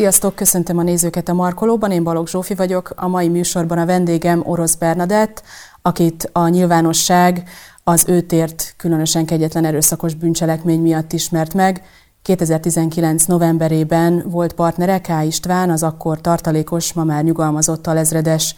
Sziasztok, köszöntöm a nézőket a Markolóban, én Balogh Zsófi vagyok. A mai műsorban a vendégem Orosz Bernadett, akit a nyilvánosság az őt ért különösen kegyetlen erőszakos bűncselekmény miatt ismert meg. 2019. novemberében volt partnere K. István, az akkor tartalékos, ma már nyugalmazott alezredes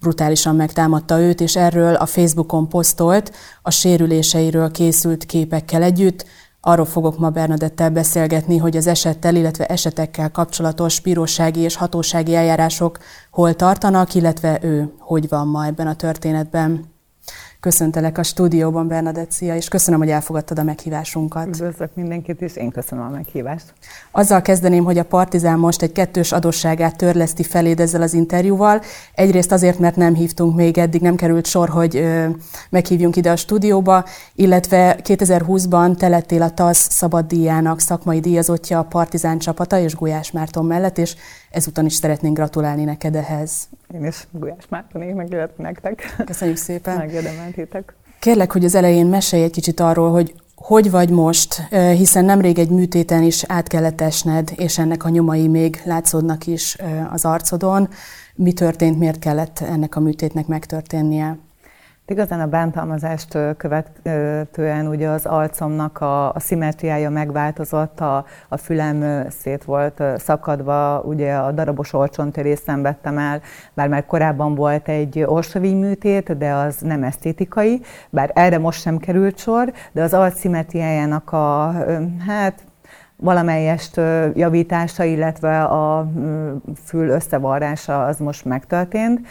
brutálisan megtámadta őt, és erről a Facebookon posztolt a sérüléseiről készült képekkel együtt. Arról fogok ma Bernadettel beszélgetni, hogy az esettel, illetve esetekkel kapcsolatos bírósági és hatósági eljárások hol tartanak, illetve ő hogy van ma ebben a történetben. Köszöntelek a stúdióban, Bernadett, szia, és köszönöm, hogy elfogadtad a meghívásunkat. Üdvözlök mindenkit, és én köszönöm a meghívást. Azzal kezdeném, hogy a Partizán most egy kettős adósságát törleszti feléd ezzel az interjúval. Egyrészt azért, mert nem hívtunk még eddig, nem került sor, hogy ö, meghívjunk ide a stúdióba, illetve 2020-ban te lettél a TASZ szabaddíjának szakmai díjazottja a Partizán csapata és Gulyás Márton mellett, és ezúton is szeretnénk gratulálni neked ehhez. Én is Gulyás Mártonék, meg nektek. Köszönjük szépen. Megérdemeltétek. Kérlek, hogy az elején mesélj egy kicsit arról, hogy hogy vagy most, hiszen nemrég egy műtéten is át kellett esned, és ennek a nyomai még látszódnak is az arcodon. Mi történt, miért kellett ennek a műtétnek megtörténnie? Igazán a bántalmazást követően ugye az arcomnak a, a szimetriája megváltozott, a, a fülem szét volt szakadva, ugye a darabos orcsontérést szenvedtem el, bár már korábban volt egy orsovíny műtét, de az nem esztétikai, bár erre most sem került sor, de az arc szimetriájának a, hát valamelyest javítása, illetve a fül összevarrása az most megtörtént.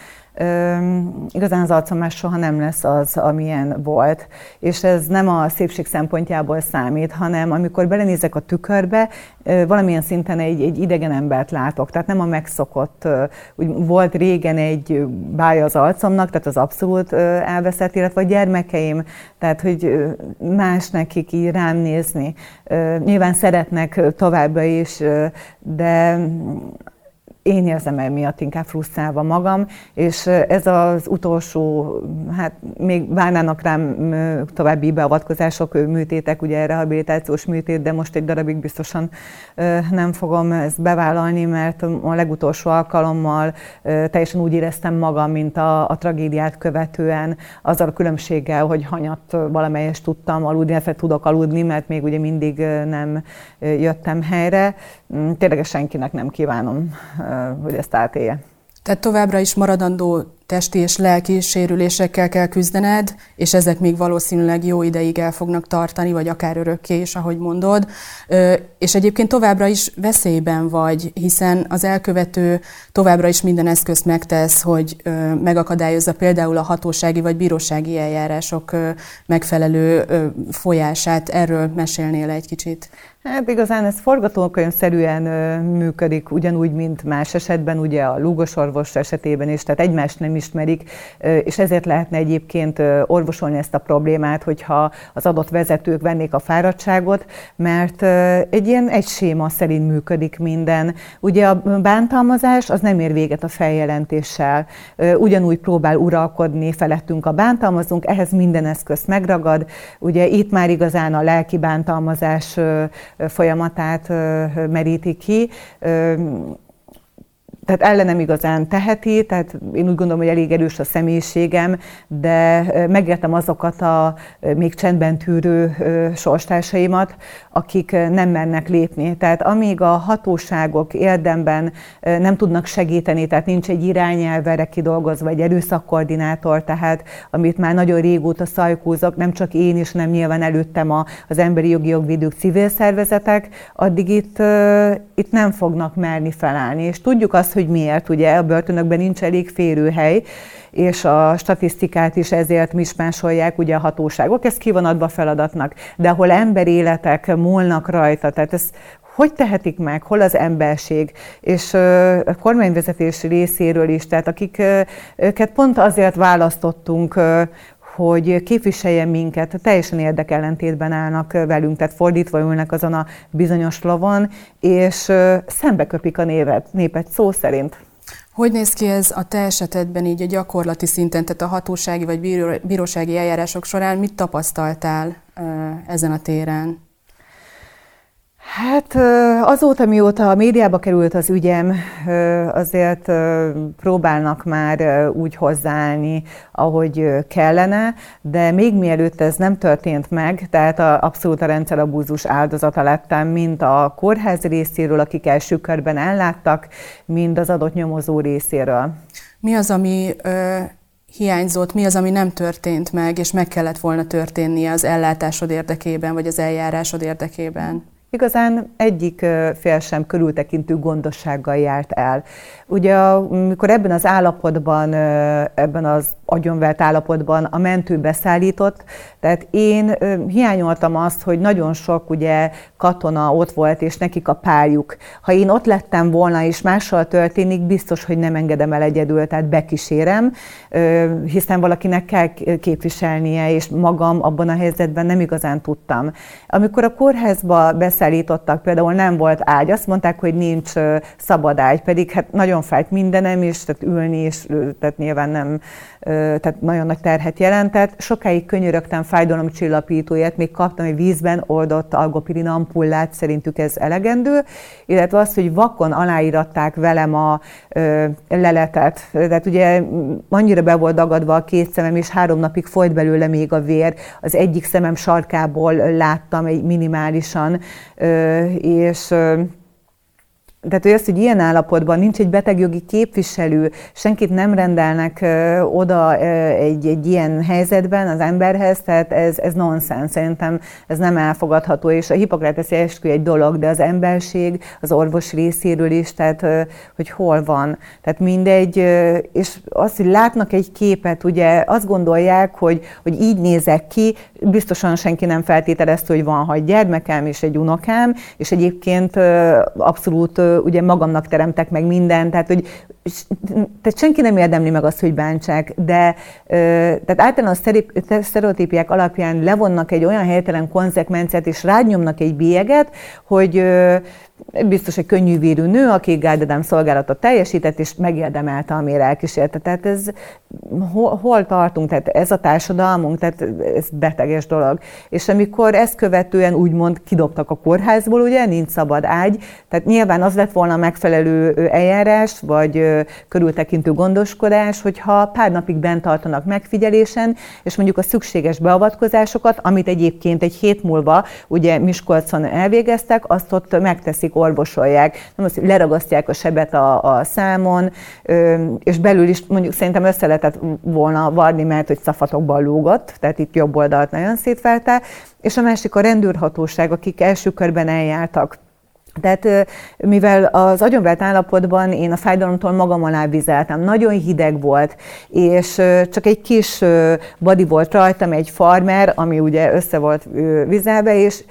Igazán az arcom már soha nem lesz az, amilyen volt. És ez nem a szépség szempontjából számít, hanem amikor belenézek a tükörbe, valamilyen szinten egy, egy idegen embert látok. Tehát nem a megszokott, úgy volt régen egy bája az arcomnak, tehát az abszolút elveszett, illetve a gyermekeim, tehát hogy más nekik így rám nézni. Nyilván szeretnek továbbra is, de én érzem el miatt inkább frusztrálva magam, és ez az utolsó, hát még várnának rám további beavatkozások, műtétek, ugye rehabilitációs műtét, de most egy darabig biztosan nem fogom ezt bevállalni, mert a legutolsó alkalommal teljesen úgy éreztem magam, mint a, a tragédiát követően, azzal a különbséggel, hogy hanyat valamelyest tudtam aludni, illetve tudok aludni, mert még ugye mindig nem jöttem helyre. Mm, tényleg senkinek nem kívánom hogy ezt átélje. Tehát továbbra is maradandó testi és lelki sérülésekkel kell küzdened, és ezek még valószínűleg jó ideig el fognak tartani, vagy akár örökké is, ahogy mondod. És egyébként továbbra is veszélyben vagy, hiszen az elkövető továbbra is minden eszközt megtesz, hogy megakadályozza például a hatósági vagy bírósági eljárások megfelelő folyását. Erről mesélnél egy kicsit? Hát igazán ez forgatókönyvszerűen működik, ugyanúgy, mint más esetben, ugye a lúgosorvos esetében is, tehát egymást nem ismerik, és ezért lehetne egyébként orvosolni ezt a problémát, hogyha az adott vezetők vennék a fáradtságot, mert egy ilyen egy séma szerint működik minden. Ugye a bántalmazás az nem ér véget a feljelentéssel, ugyanúgy próbál uralkodni felettünk a bántalmazunk, ehhez minden eszközt megragad. Ugye itt már igazán a lelki bántalmazás folyamatát meríti ki tehát ellenem igazán teheti, tehát én úgy gondolom, hogy elég erős a személyiségem, de megértem azokat a még csendben tűrő sorstársaimat, akik nem mernek lépni. Tehát amíg a hatóságok érdemben nem tudnak segíteni, tehát nincs egy irányelv erre kidolgozva, egy erőszakkoordinátor, tehát amit már nagyon régóta szajkózok, nem csak én is, nem nyilván előttem a, az emberi jogi jogvédők civil szervezetek, addig itt, itt nem fognak merni felállni. És tudjuk azt, hogy miért, ugye a börtönökben nincs elég férőhely, és a statisztikát is ezért mismásolják ugye a hatóságok, ez ki feladatnak, de ahol emberéletek múlnak rajta, tehát ez hogy tehetik meg, hol az emberség, és a kormányvezetés részéről is, tehát akiket pont azért választottunk, hogy képviseljen minket, teljesen érdekellentétben állnak velünk, tehát fordítva ülnek azon a bizonyos lovon, és szembe köpik a névet, népet szó szerint. Hogy néz ki ez a te esetedben így a gyakorlati szinten, tehát a hatósági vagy bírósági eljárások során mit tapasztaltál ezen a téren? Hát azóta, mióta a médiába került az ügyem, azért próbálnak már úgy hozzáállni, ahogy kellene, de még mielőtt ez nem történt meg, tehát a, abszolút a rendszerabúzus áldozata lettem, mint a kórház részéről, akik első körben elláttak, mind az adott nyomozó részéről. Mi az, ami ö, hiányzott, mi az, ami nem történt meg, és meg kellett volna történnie az ellátásod érdekében, vagy az eljárásod érdekében? Igazán egyik fél sem körültekintő gondossággal járt el. Ugye, amikor ebben az állapotban, ebben az agyonvert állapotban a mentő beszállított, tehát én hiányoltam azt, hogy nagyon sok ugye katona ott volt, és nekik a páljuk. Ha én ott lettem volna, és mással történik, biztos, hogy nem engedem el egyedül, tehát bekísérem, hiszen valakinek kell képviselnie, és magam abban a helyzetben nem igazán tudtam. Amikor a kórházba beszállítottak, például nem volt ágy, azt mondták, hogy nincs szabad ágy, pedig hát nagyon fájt mindenem, és tehát ülni is, tehát nyilván nem, tehát nagyon nagy terhet jelentett. Sokáig könyörögtem fájdalomcsillapítóját, még kaptam egy vízben oldott algopirin ampullát, szerintük ez elegendő, illetve az, hogy vakon aláíratták velem a ö, leletet. Tehát ugye annyira be volt dagadva a két szemem, és három napig folyt belőle még a vér. Az egyik szemem sarkából láttam egy minimálisan, ö, és ö, tehát, hogy az, hogy ilyen állapotban nincs egy betegjogi képviselő, senkit nem rendelnek ö, oda ö, egy, egy ilyen helyzetben az emberhez, tehát ez, ez nonsens. Szerintem ez nem elfogadható, és a hipokráteszi eskü egy dolog, de az emberség az orvos részéről is, tehát ö, hogy hol van. Tehát mindegy, ö, és az, hogy látnak egy képet, ugye azt gondolják, hogy, hogy így nézek ki, biztosan senki nem feltételezte, hogy van hat gyermekem és egy unokám, és egyébként ö, abszolút ugye magamnak teremtek meg mindent, tehát hogy tehát senki nem érdemli meg azt, hogy bántsák, de tehát általán a sztereotípiák alapján levonnak egy olyan helytelen konzekvenciát, és rányomnak egy bélyeget, hogy biztos egy könnyűvérű nő, aki Gáldedám szolgálatot teljesített, és megérdemelte, amire elkísérte. Tehát ez hol, hol tartunk, tehát ez a társadalmunk, tehát ez beteges dolog. És amikor ezt követően úgymond kidobtak a kórházból, ugye, nincs szabad ágy, tehát nyilván az lett volna megfelelő eljárás, vagy körültekintő gondoskodás, hogyha pár napig bent tartanak megfigyelésen, és mondjuk a szükséges beavatkozásokat, amit egyébként egy hét múlva ugye Miskolcon elvégeztek, azt ott megteszik, orvosolják, nem az, hogy leragasztják a sebet a, a számon, és belül is mondjuk szerintem össze lehetett volna varni, mert hogy szafatokban lógott, tehát itt jobb oldalt nagyon szétvelte, és a másik a rendőrhatóság, akik első körben eljártak. Tehát mivel az agyonvert állapotban én a fájdalomtól magam alá vizeltem, nagyon hideg volt, és csak egy kis badi volt rajtam, egy farmer, ami ugye össze volt vizelve, és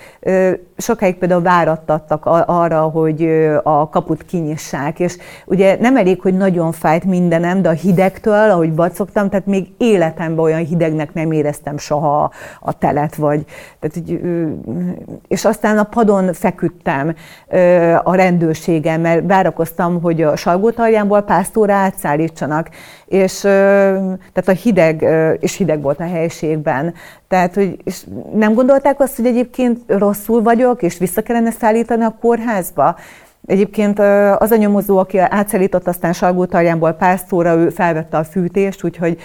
sokáig például várattattak arra, hogy a kaput kinyissák, és ugye nem elég, hogy nagyon fájt mindenem, de a hidegtől, ahogy bacogtam, tehát még életemben olyan hidegnek nem éreztem soha a telet, vagy, tehát, és aztán a padon feküdtem, a rendőrségem, mert várakoztam, hogy a salgótarjámból pásztóra átszállítsanak, és tehát a hideg, és hideg volt a helyiségben. Tehát, hogy és nem gondolták azt, hogy egyébként rosszul vagyok, és vissza kellene szállítani a kórházba? Egyébként az a nyomozó, aki átszállított aztán Salgótarjánból Pásztóra, ő felvette a fűtést, úgyhogy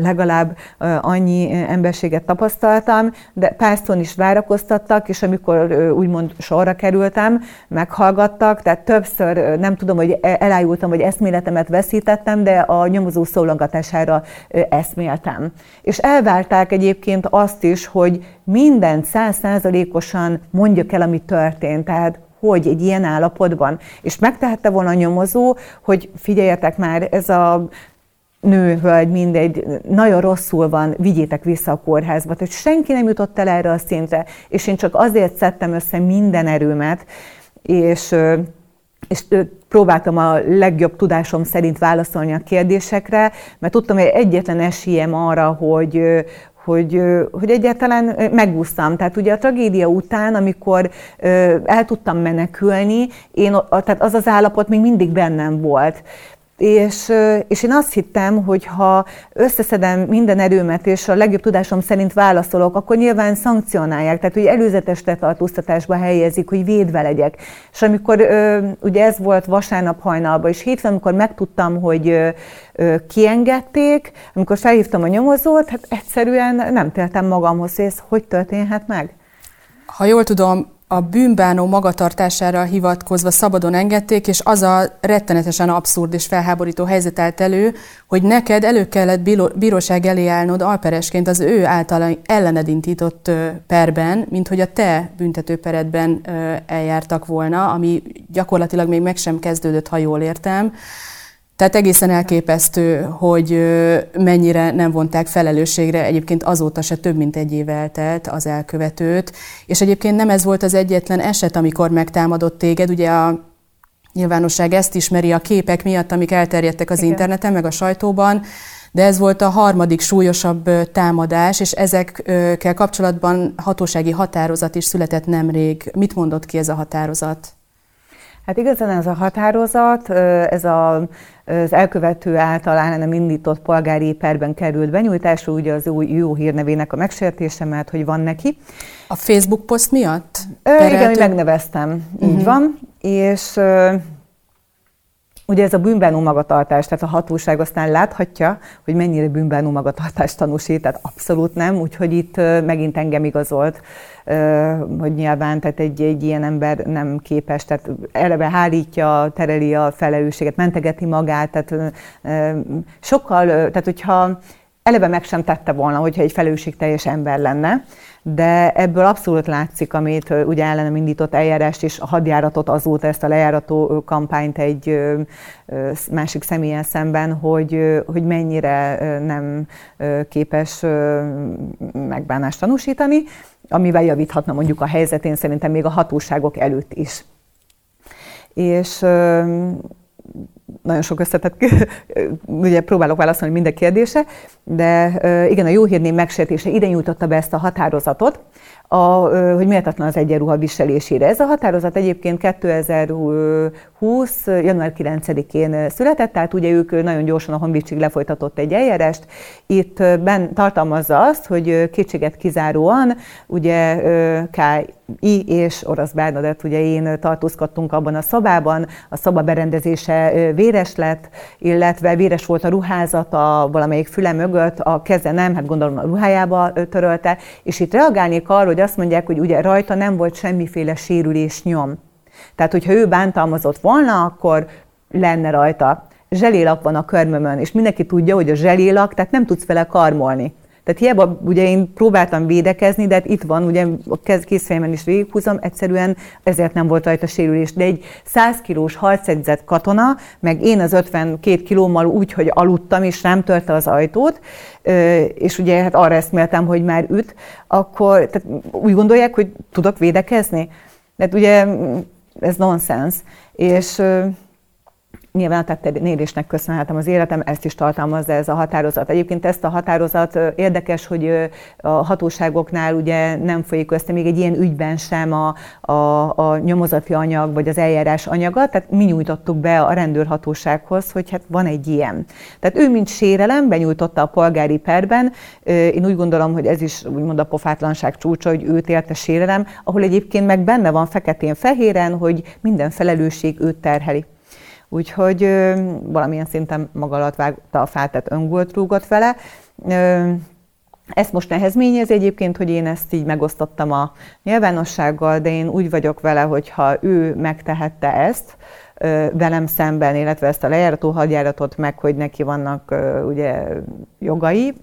legalább annyi emberséget tapasztaltam, de Pászton is várakoztattak, és amikor úgymond sorra kerültem, meghallgattak, tehát többször nem tudom, hogy e, elájultam, vagy eszméletemet veszítettem, de a nyomozó szólogatására eszméltem. És elvárták egyébként azt is, hogy mindent százszázalékosan mondjak el, ami történt. Tehát hogy egy ilyen állapotban, és megtehette volna a nyomozó, hogy figyeljetek már, ez a nő, hölgy, mindegy, nagyon rosszul van, vigyétek vissza a kórházba. Tehát senki nem jutott el erre a szintre, és én csak azért szedtem össze minden erőmet, és, és próbáltam a legjobb tudásom szerint válaszolni a kérdésekre, mert tudtam, hogy egyetlen esélyem arra, hogy, hogy, hogy egyáltalán megúsztam. Tehát ugye a tragédia után, amikor el tudtam menekülni, én, tehát az az állapot még mindig bennem volt. És, és én azt hittem, hogy ha összeszedem minden erőmet, és a legjobb tudásom szerint válaszolok, akkor nyilván szankcionálják, tehát hogy előzetes tetartóztatásba helyezik, hogy védve legyek. És amikor ugye ez volt vasárnap hajnalban, és hétfőn, amikor megtudtam, hogy kiengedték, amikor felhívtam a nyomozót, hát egyszerűen nem téltem magamhoz, hogy ez hogy történhet meg. Ha jól tudom, a bűnbánó magatartására hivatkozva szabadon engedték, és az a rettenetesen abszurd és felháborító helyzet állt elő, hogy neked elő kellett bíróság elé állnod alperesként az ő által ellened indított perben, mint hogy a te büntetőperedben eljártak volna, ami gyakorlatilag még meg sem kezdődött, ha jól értem. Tehát egészen elképesztő, hogy mennyire nem vonták felelősségre, egyébként azóta se több mint egy év eltelt az elkövetőt, és egyébként nem ez volt az egyetlen eset, amikor megtámadott téged, ugye a nyilvánosság ezt ismeri a képek miatt, amik elterjedtek az Igen. interneten, meg a sajtóban, de ez volt a harmadik súlyosabb támadás, és ezekkel kapcsolatban hatósági határozat is született nemrég. Mit mondott ki ez a határozat? Hát igazán ez a határozat, ez a, az elkövető által nem indított polgári perben került benyújtásra, ugye az új jó hírnevének a megsértése, mert hogy van neki. A Facebook poszt miatt? Ö, igen, megneveztem, uh-huh. így mhm. van, és Ugye ez a bűnbánó magatartás, tehát a hatóság aztán láthatja, hogy mennyire bűnbánó magatartást tanúsít, tehát abszolút nem, úgyhogy itt megint engem igazolt, hogy nyilván tehát egy, egy ilyen ember nem képes, tehát eleve hárítja, tereli a felelősséget, mentegeti magát, tehát sokkal, tehát hogyha eleve meg sem tette volna, hogyha egy felelősségteljes ember lenne, de ebből abszolút látszik, amit ugye ellenem indított eljárást és a hadjáratot azóta ezt a lejárató kampányt egy másik személyen szemben, hogy, hogy mennyire nem képes megbánást tanúsítani, amivel javíthatna mondjuk a helyzetén szerintem még a hatóságok előtt is. És nagyon sok összetett, ugye próbálok válaszolni minden kérdése, de igen, a jó hírném megsértése ide nyújtotta be ezt a határozatot, a, hogy méltatlan az egyenruha viselésére. Ez a határozat egyébként 2020. január 9-én született, tehát ugye ők nagyon gyorsan a Honvédség lefolytatott egy eljárást. Itt ben tartalmazza azt, hogy kétséget kizáróan ugye K.I. és Orosz Bernadett, ugye én tartózkodtunk abban a szobában, a szoba berendezése véres lett, illetve véres volt a ruházata valamelyik füle mögött, a keze nem, hát gondolom a ruhájába törölte, és itt reagálnék arra, hogy azt mondják, hogy ugye rajta nem volt semmiféle sérülés nyom. Tehát, hogyha ő bántalmazott volna, akkor lenne rajta. Zselélak van a körmömön, és mindenki tudja, hogy a zselélak, tehát nem tudsz vele karmolni. Tehát hiába ugye én próbáltam védekezni, de hát itt van, ugye a készfejemen is végighúzom, egyszerűen ezért nem volt rajta sérülés. De egy 100 kilós harcegyzett katona, meg én az 52 kilómmal úgy, hogy aludtam, és nem törte az ajtót, és ugye hát arra eszméltem, hogy már üt, akkor tehát úgy gondolják, hogy tudok védekezni. Tehát ugye ez nonsens. És Nyilván a tettérésnek köszönhetem az életem, ezt is tartalmazza ez a határozat. Egyébként ezt a határozat érdekes, hogy a hatóságoknál ugye nem folyik össze még egy ilyen ügyben sem a, a, a nyomozati anyag vagy az eljárás anyaga, tehát mi nyújtottuk be a rendőrhatósághoz, hogy hát van egy ilyen. Tehát ő, mint sérelem, benyújtotta a polgári perben. Én úgy gondolom, hogy ez is úgymond a pofátlanság csúcsa, hogy őt érte sérelem, ahol egyébként meg benne van feketén-fehéren, hogy minden felelősség őt terheli. Úgyhogy ö, valamilyen szinten maga alatt vágta a fát, tehát öngólt rúgott vele. Ö, ezt most nehezményez egyébként, hogy én ezt így megosztottam a nyilvánossággal, de én úgy vagyok vele, hogy ha ő megtehette ezt, velem szemben, illetve ezt a lejárató hadjáratot meg, hogy neki vannak ugye jogai,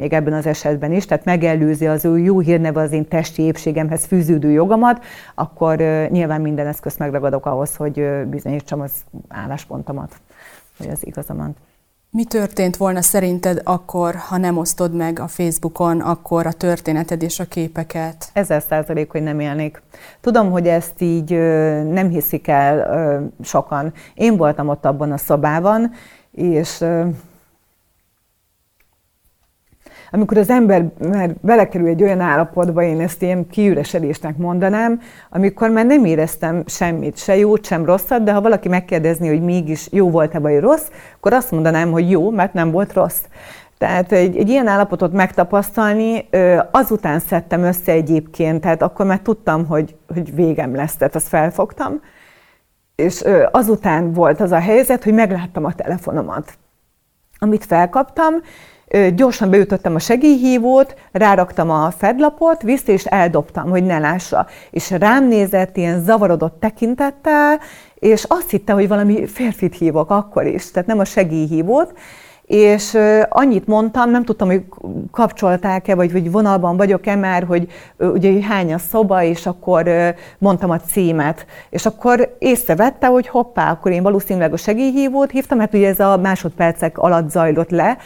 még ebben az esetben is, tehát megelőzi az ő jó hírneve az én testi épségemhez fűződő jogamat, akkor nyilván minden eszközt megragadok ahhoz, hogy bizonyítsam az álláspontomat, hogy az igazamat. Mi történt volna szerinted akkor, ha nem osztod meg a Facebookon akkor a történeted és a képeket? Ezer százalék, hogy nem élnék. Tudom, hogy ezt így nem hiszik el sokan. Én voltam ott abban a szobában, és amikor az ember már belekerül egy olyan állapotba, én ezt ilyen kiüresedésnek mondanám, amikor már nem éreztem semmit, se jót, sem rosszat, de ha valaki megkérdezni, hogy mégis jó volt-e vagy rossz, akkor azt mondanám, hogy jó, mert nem volt rossz. Tehát egy, egy ilyen állapotot megtapasztalni, azután szedtem össze egyébként, tehát akkor már tudtam, hogy, hogy végem lesz, tehát azt felfogtam. És azután volt az a helyzet, hogy megláttam a telefonomat, amit felkaptam, gyorsan beütöttem a segélyhívót, ráraktam a fedlapot, vissza és eldobtam, hogy ne lássa. És rám nézett ilyen zavarodott tekintettel, és azt hitte, hogy valami férfit hívok akkor is, tehát nem a segélyhívót, és annyit mondtam, nem tudtam, hogy kapcsolták-e, vagy, vagy vonalban vagyok-e már, hogy ugye hány a szoba, és akkor mondtam a címet. És akkor észrevette, hogy hoppá, akkor én valószínűleg a segélyhívót hívtam, mert ugye ez a másodpercek alatt zajlott le,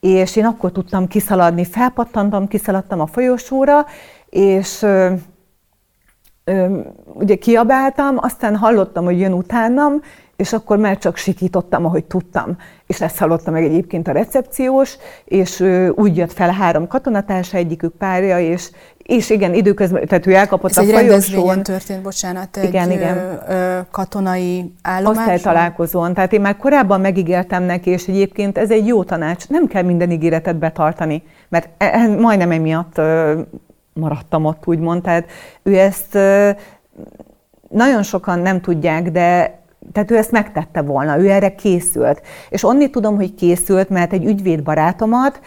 és én akkor tudtam kiszaladni, felpattantam, kiszaladtam a folyosóra, és ö, ö, ugye kiabáltam, aztán hallottam, hogy jön utánam, és akkor már csak sikítottam, ahogy tudtam. És ezt hallotta meg egyébként a recepciós, és úgy jött fel három katonatársa, egyikük párja, és, és igen, időközben, tehát ő elkapott Ez a egy folyosón. történt, bocsánat, igen, egy igen. Ö, ö, katonai állomáson? Osztálytalálkozón. Tehát én már korábban megígértem neki, és egyébként ez egy jó tanács. Nem kell minden ígéretet betartani, mert e, e, majdnem emiatt ö, maradtam ott, úgymond. Tehát ő ezt ö, nagyon sokan nem tudják, de tehát ő ezt megtette volna, ő erre készült. És onnit tudom, hogy készült, mert egy ügyvéd barátomat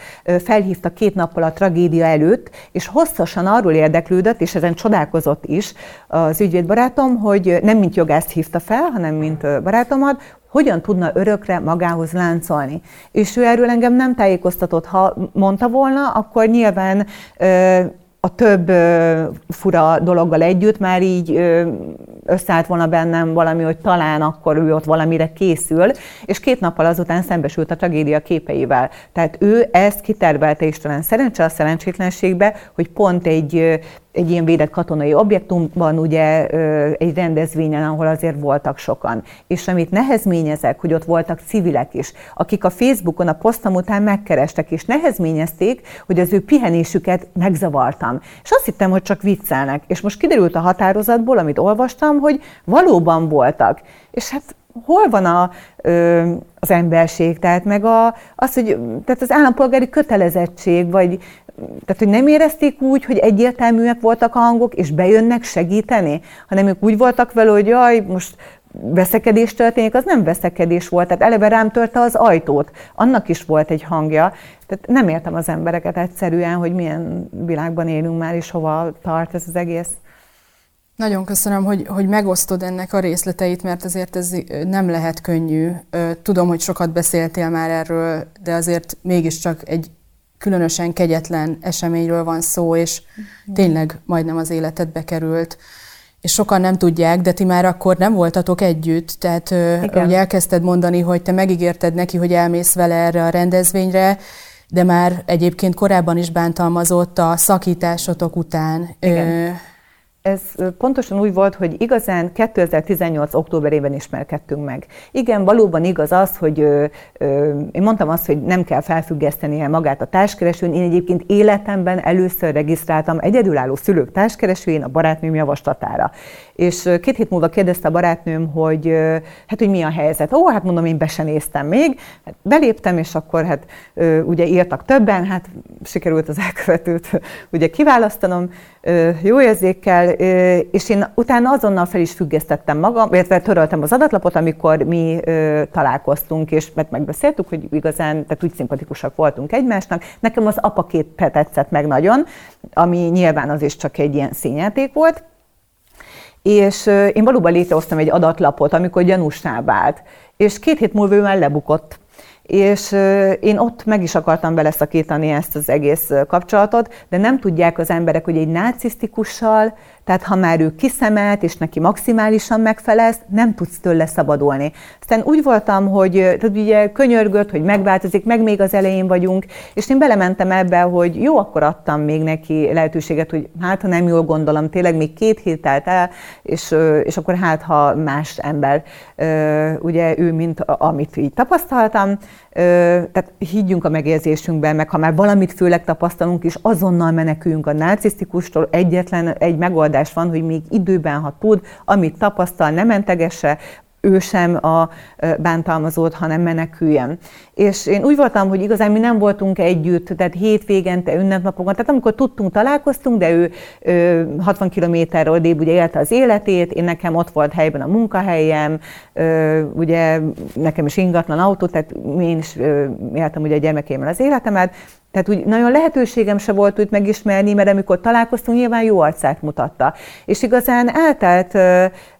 felhívta két nappal a tragédia előtt, és hosszasan arról érdeklődött, és ezen csodálkozott is az ügyvéd barátom, hogy nem mint jogászt hívta fel, hanem mint barátomat, hogyan tudna örökre magához láncolni. És ő erről engem nem tájékoztatott. Ha mondta volna, akkor nyilván a több fura dologgal együtt már így összeállt volna bennem valami, hogy talán akkor ő ott valamire készül, és két nappal azután szembesült a tragédia képeivel. Tehát ő ezt kitervelte talán szerencse a szerencsétlenségbe, hogy pont egy egy ilyen védett katonai objektumban, ugye egy rendezvényen, ahol azért voltak sokan. És amit nehezményezek, hogy ott voltak civilek is, akik a Facebookon a posztam után megkerestek, és nehezményezték, hogy az ő pihenésüket megzavartam. És azt hittem, hogy csak viccelnek. És most kiderült a határozatból, amit olvastam, hogy valóban voltak. És hát hol van a, az emberség, tehát meg a, az, hogy tehát az állampolgári kötelezettség, vagy tehát, hogy nem érezték úgy, hogy egyértelműek voltak a hangok, és bejönnek segíteni, hanem ők úgy voltak vele, hogy jaj, most veszekedés történik, az nem veszekedés volt, tehát eleve rám törte az ajtót, annak is volt egy hangja. Tehát nem értem az embereket egyszerűen, hogy milyen világban élünk már, és hova tart ez az egész. Nagyon köszönöm, hogy, hogy megosztod ennek a részleteit, mert azért ez nem lehet könnyű. Tudom, hogy sokat beszéltél már erről, de azért mégiscsak egy különösen kegyetlen eseményről van szó, és tényleg majdnem az életedbe került. És sokan nem tudják, de ti már akkor nem voltatok együtt, tehát Igen. ugye elkezdted mondani, hogy te megígérted neki, hogy elmész vele erre a rendezvényre, de már egyébként korábban is bántalmazott a szakításotok után. Igen. Ez pontosan úgy volt, hogy igazán 2018. októberében ismerkedtünk meg. Igen, valóban igaz az, hogy ö, ö, én mondtam azt, hogy nem kell felfüggesztenie magát a társkeresőn. Én egyébként életemben először regisztráltam egyedülálló szülők társkeresőjén a barátnőm javaslatára. És két hét múlva kérdezte a barátnőm, hogy hát, hogy mi a helyzet. Ó, hát mondom, én be sem néztem még. Hát beléptem, és akkor hát ugye írtak többen, hát sikerült az elkövetőt ugye kiválasztanom jó érzékkel, és én utána azonnal fel is függesztettem magam, illetve töröltem az adatlapot, amikor mi találkoztunk, és mert megbeszéltük, hogy igazán, tehát úgy szimpatikusak voltunk egymásnak. Nekem az apakét tetszett meg nagyon, ami nyilván az is csak egy ilyen színjáték volt, és én valóban létrehoztam egy adatlapot, amikor gyanúsná vált, és két hét múlva ő már lebukott. És én ott meg is akartam beleszakítani ezt az egész kapcsolatot, de nem tudják az emberek, hogy egy narcisztikussal, Tehát ha már ő kiszemelt, és neki maximálisan megfelelsz, nem tudsz tőle szabadulni. Aztán úgy voltam, hogy tehát ugye könyörgött, hogy megváltozik, meg még az elején vagyunk, és én belementem ebbe, hogy jó, akkor adtam még neki lehetőséget, hogy hát, ha nem jól gondolom, tényleg még két hét telt el, és, és akkor hát, ha más ember, ugye ő, mint amit így tapasztaltam, tehát higgyünk a megérzésünkben, meg ha már valamit főleg tapasztalunk, és azonnal meneküljünk a narcisztikustól, egyetlen egy megoldás van, hogy még időben, ha tud, amit tapasztal, nem mentegesse, ő sem a bántalmazót, hanem meneküljen. És én úgy voltam, hogy igazán mi nem voltunk együtt, tehát hétvégente, ünnepnapokon, tehát amikor tudtunk, találkoztunk, de ő, ő 60 kilométerről odébb ugye élte az életét, én nekem ott volt helyben a munkahelyem, ugye nekem is ingatlan autó, tehát én is éltem ugye a gyermekémmel az életemet, tehát úgy nagyon lehetőségem se volt úgy megismerni, mert amikor találkoztunk, nyilván jó arcát mutatta. És igazán eltelt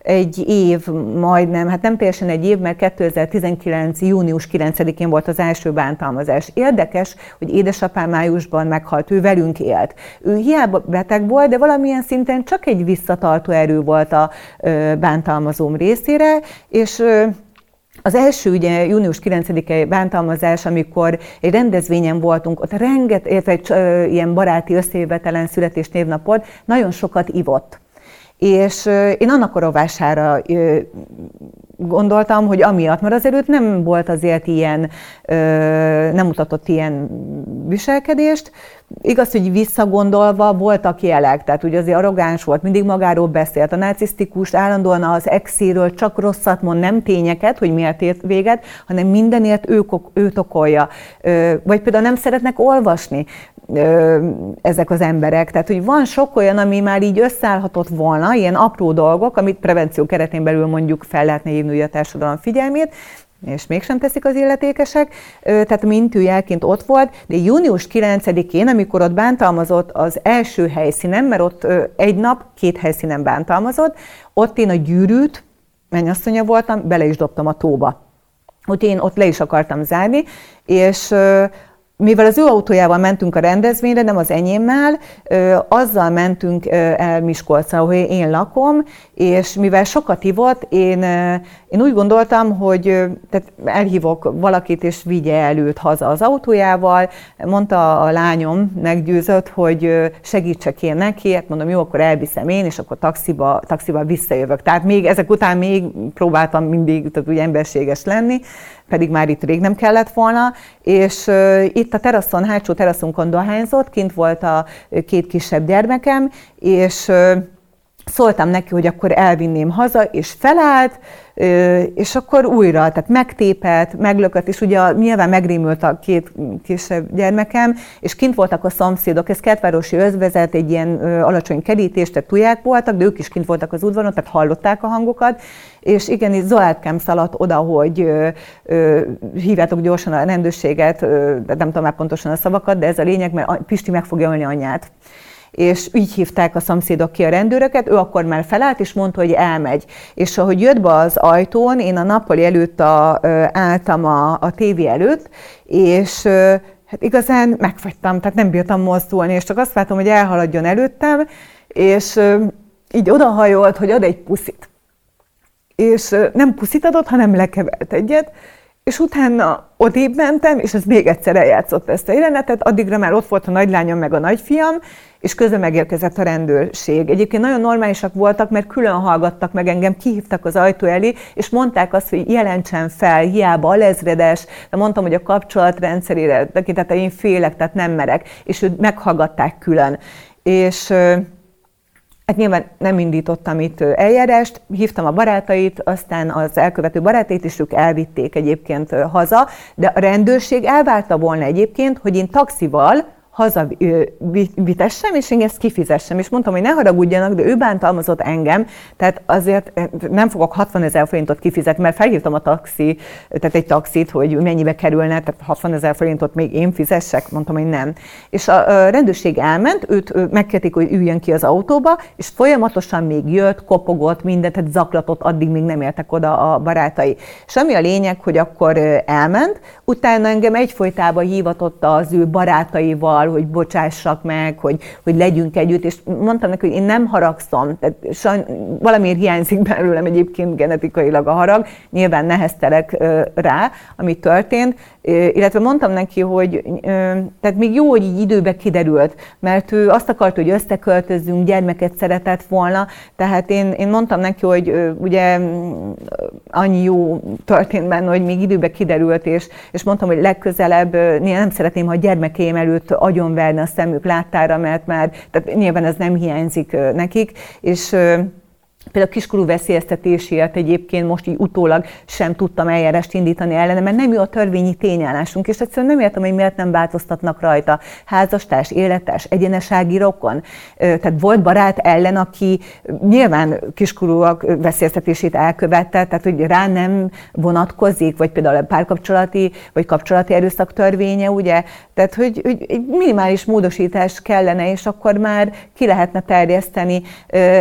egy év, majdnem, hát nem teljesen egy év, mert 2019. június 9-én volt az első bántalmazás. Érdekes, hogy édesapám májusban meghalt, ő velünk élt. Ő hiába beteg volt, de valamilyen szinten csak egy visszatartó erő volt a bántalmazóm részére, és az első ugye június 9-i bántalmazás, amikor egy rendezvényen voltunk, ott renget, illetve egy ilyen baráti összejövetelen születésnévnapot, nagyon sokat ivott. És én annak a rovására gondoltam, hogy amiatt, mert azért nem volt azért ilyen, nem mutatott ilyen viselkedést. Igaz, hogy visszagondolva voltak jelek, tehát ugye azért arrogáns volt, mindig magáról beszélt. A narcisztikus állandóan az exéről csak rosszat mond, nem tényeket, hogy miért ért véget, hanem mindenért ő, őt okolja. Vagy például nem szeretnek olvasni ezek az emberek. Tehát, hogy van sok olyan, ami már így összeállhatott volna, ilyen apró dolgok, amit prevenció keretén belül mondjuk fel lehetne hívni a társadalom figyelmét, és mégsem teszik az illetékesek, tehát mintőjelként ott volt, de június 9-én, amikor ott bántalmazott az első helyszínen, mert ott egy nap két helyszínen bántalmazott, ott én a gyűrűt, mennyasszonya voltam, bele is dobtam a tóba. Ott én ott le is akartam zárni, és mivel az ő autójával mentünk a rendezvényre, nem az enyémmel, azzal mentünk el Miskolcra, ahol én lakom, és mivel sokat ivott, én, én úgy gondoltam, hogy tehát elhívok valakit, és vigye el őt haza az autójával. Mondta a lányom, meggyőzött, hogy segítsek én neki, hát mondom, jó, akkor elviszem én, és akkor taxiba, taxiba visszajövök. Tehát még ezek után még próbáltam mindig tehát úgy emberséges lenni, pedig már itt rég nem kellett volna, és itt a teraszon, hátsó teraszunkon dohányzott, kint volt a két kisebb gyermekem, és szóltam neki, hogy akkor elvinném haza, és felállt, és akkor újra, tehát megtépett, meglökött, és ugye nyilván megrémült a két kisebb gyermekem, és kint voltak a szomszédok, ez Kertvárosi özvezet, egy ilyen alacsony kerítés, tehát tuják voltak, de ők is kint voltak az udvaron, tehát hallották a hangokat, és igen, itt Zolátkám szaladt oda, hogy ö, hívjátok gyorsan a rendőrséget, ö, nem tudom már pontosan a szavakat, de ez a lényeg, mert Pisti meg fogja ölni anyját és így hívták a szomszédok ki a rendőröket, ő akkor már felállt, és mondta, hogy elmegy. És ahogy jött be az ajtón, én a nappali előtt a, álltam a, a tévé előtt, és hát igazán megfagytam, tehát nem bírtam mozdulni, és csak azt vártam, hogy elhaladjon előttem, és így odahajolt, hogy ad egy puszit. És nem puszit adott, hanem lekevert egyet, és utána odébb mentem, és ez még egyszer eljátszott ezt a jelenetet, addigra már ott volt a nagylányom meg a nagyfiam, és közben megérkezett a rendőrség. Egyébként nagyon normálisak voltak, mert külön hallgattak meg engem, kihívtak az ajtó elé, és mondták azt, hogy jelentsen fel, hiába alezredes, de mondtam, hogy a kapcsolatrendszerére tekintettel én félek, tehát nem merek, és őt meghallgatták külön. És Hát nyilván nem indítottam itt eljárást, hívtam a barátait, aztán az elkövető barátait is ők elvitték egyébként haza, de a rendőrség elvárta volna egyébként, hogy én taxival haza vitessem, és én ezt kifizessem. És mondtam, hogy ne haragudjanak, de ő bántalmazott engem, tehát azért eh, nem fogok 60 ezer forintot kifizetni, mert felhívtam a taxi, tehát egy taxit, hogy mennyibe kerülne, tehát 60 ezer forintot még én fizessek, mondtam, hogy nem. És a rendőrség elment, őt megkérték, hogy üljön ki az autóba, és folyamatosan még jött, kopogott, mindent, tehát zaklatott, addig még nem értek oda a barátai. És ami a lényeg, hogy akkor elment, utána engem egyfolytában hívatott az ő barátaival, hogy bocsássak meg, hogy, hogy legyünk együtt, és mondtam neki, hogy én nem haragszom, tehát sajn, valamiért hiányzik belőlem egyébként genetikailag a harag, nyilván neheztelek rá, ami történt, illetve mondtam neki, hogy tehát még jó, hogy így időbe kiderült, mert ő azt akart, hogy összeköltözzünk, gyermeket szeretett volna, tehát én, én mondtam neki, hogy ugye annyi jó történt benne, hogy még időbe kiderült, és, és mondtam, hogy legközelebb nem szeretném, ha gyermekeim előtt agyonverni a szemük láttára, mert már tehát nyilván ez nem hiányzik nekik, és Például a kiskorú veszélyeztetésért egyébként most így utólag sem tudtam eljárást indítani ellene, mert nem jó a törvényi tényállásunk, és egyszerűen nem értem, hogy miért nem változtatnak rajta. Házastárs, életes, egyenesági rokon. Tehát volt barát ellen, aki nyilván kiskorúak veszélyeztetését elkövette, tehát hogy rá nem vonatkozik, vagy például a párkapcsolati, vagy kapcsolati erőszak törvénye, ugye? Tehát, hogy, hogy egy minimális módosítás kellene, és akkor már ki lehetne terjeszteni,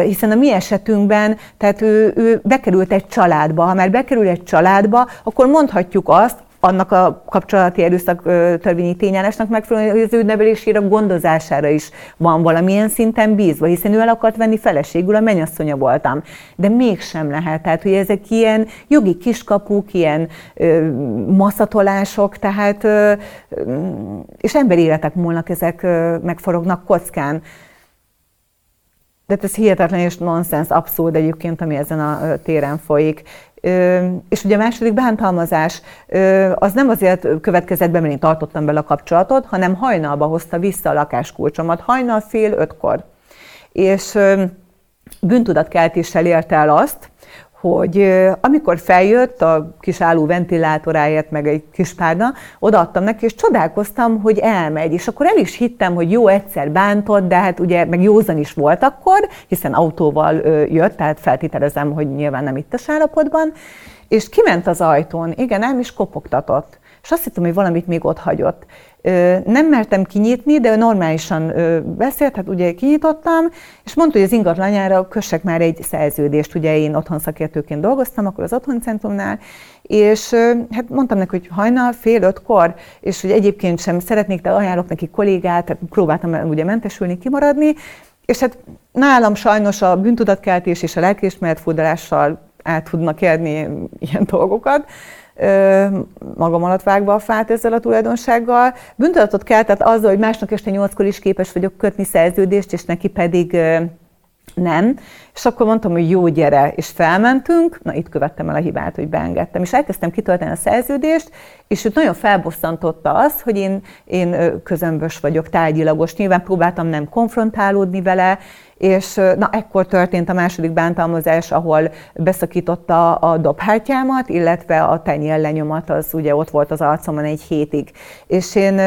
hiszen a mi esetünkben esetben, tehát ő, ő bekerült egy családba. Ha már bekerül egy családba, akkor mondhatjuk azt, annak a kapcsolati erőszak törvényi tényállásnak megfelelően, hogy az ő nevelésére, gondozására is van valamilyen szinten bízva, hiszen ő el akart venni feleségül, a mennyasszonya voltam. De mégsem lehet. Tehát, hogy ezek ilyen jogi kiskapuk, ilyen ö, maszatolások, tehát, ö, és emberi életek múlnak, ezek ö, megforognak kockán. De ez hihetetlen és nonsens, abszurd egyébként, ami ezen a téren folyik. És ugye a második bántalmazás az nem azért következett be, mert én tartottam bele a kapcsolatot, hanem hajnalba hozta vissza a lakáskulcsomat, hajnal fél ötkor. És bűntudatkeltéssel érte el azt, hogy amikor feljött a kis álló ventilátoráért, meg egy kis párna, odaadtam neki, és csodálkoztam, hogy elmegy. És akkor el is hittem, hogy jó, egyszer bántott, de hát ugye meg józan is volt akkor, hiszen autóval jött, tehát feltételezem, hogy nyilván nem ittes állapotban, és kiment az ajtón, igen, nem is kopogtatott. És azt hittem, hogy valamit még ott hagyott. Nem mertem kinyitni, de normálisan beszélt, hát ugye kinyitottam, és mondta, hogy az ingatlanjára kössek már egy szerződést. Ugye én otthon szakértőként dolgoztam, akkor az otthoncentrumnál, és hát mondtam neki, hogy hajnal, fél ötkor, és hogy egyébként sem szeretnék, de ajánlok neki kollégát, tehát próbáltam ugye mentesülni, kimaradni, és hát nálam sajnos a bűntudatkeltés és a lelkiismeret furdalással át tudnak érni ilyen dolgokat, magam alatt vágva a fát ezzel a tulajdonsággal. Büntetettet keltett azzal, hogy másnak este nyolckor is képes vagyok kötni szerződést, és neki pedig nem. És akkor mondtam, hogy jó, gyere, és felmentünk, na itt követtem el a hibát, hogy beengedtem, és elkezdtem kitölteni a szerződést, és őt nagyon felbosszantotta az, hogy én, én közömbös vagyok, tárgyilagos. Nyilván próbáltam nem konfrontálódni vele, és na ekkor történt a második bántalmazás, ahol beszakította a dobhártyámat, illetve a tenyér lenyomat, az ugye ott volt az arcomon egy hétig. És én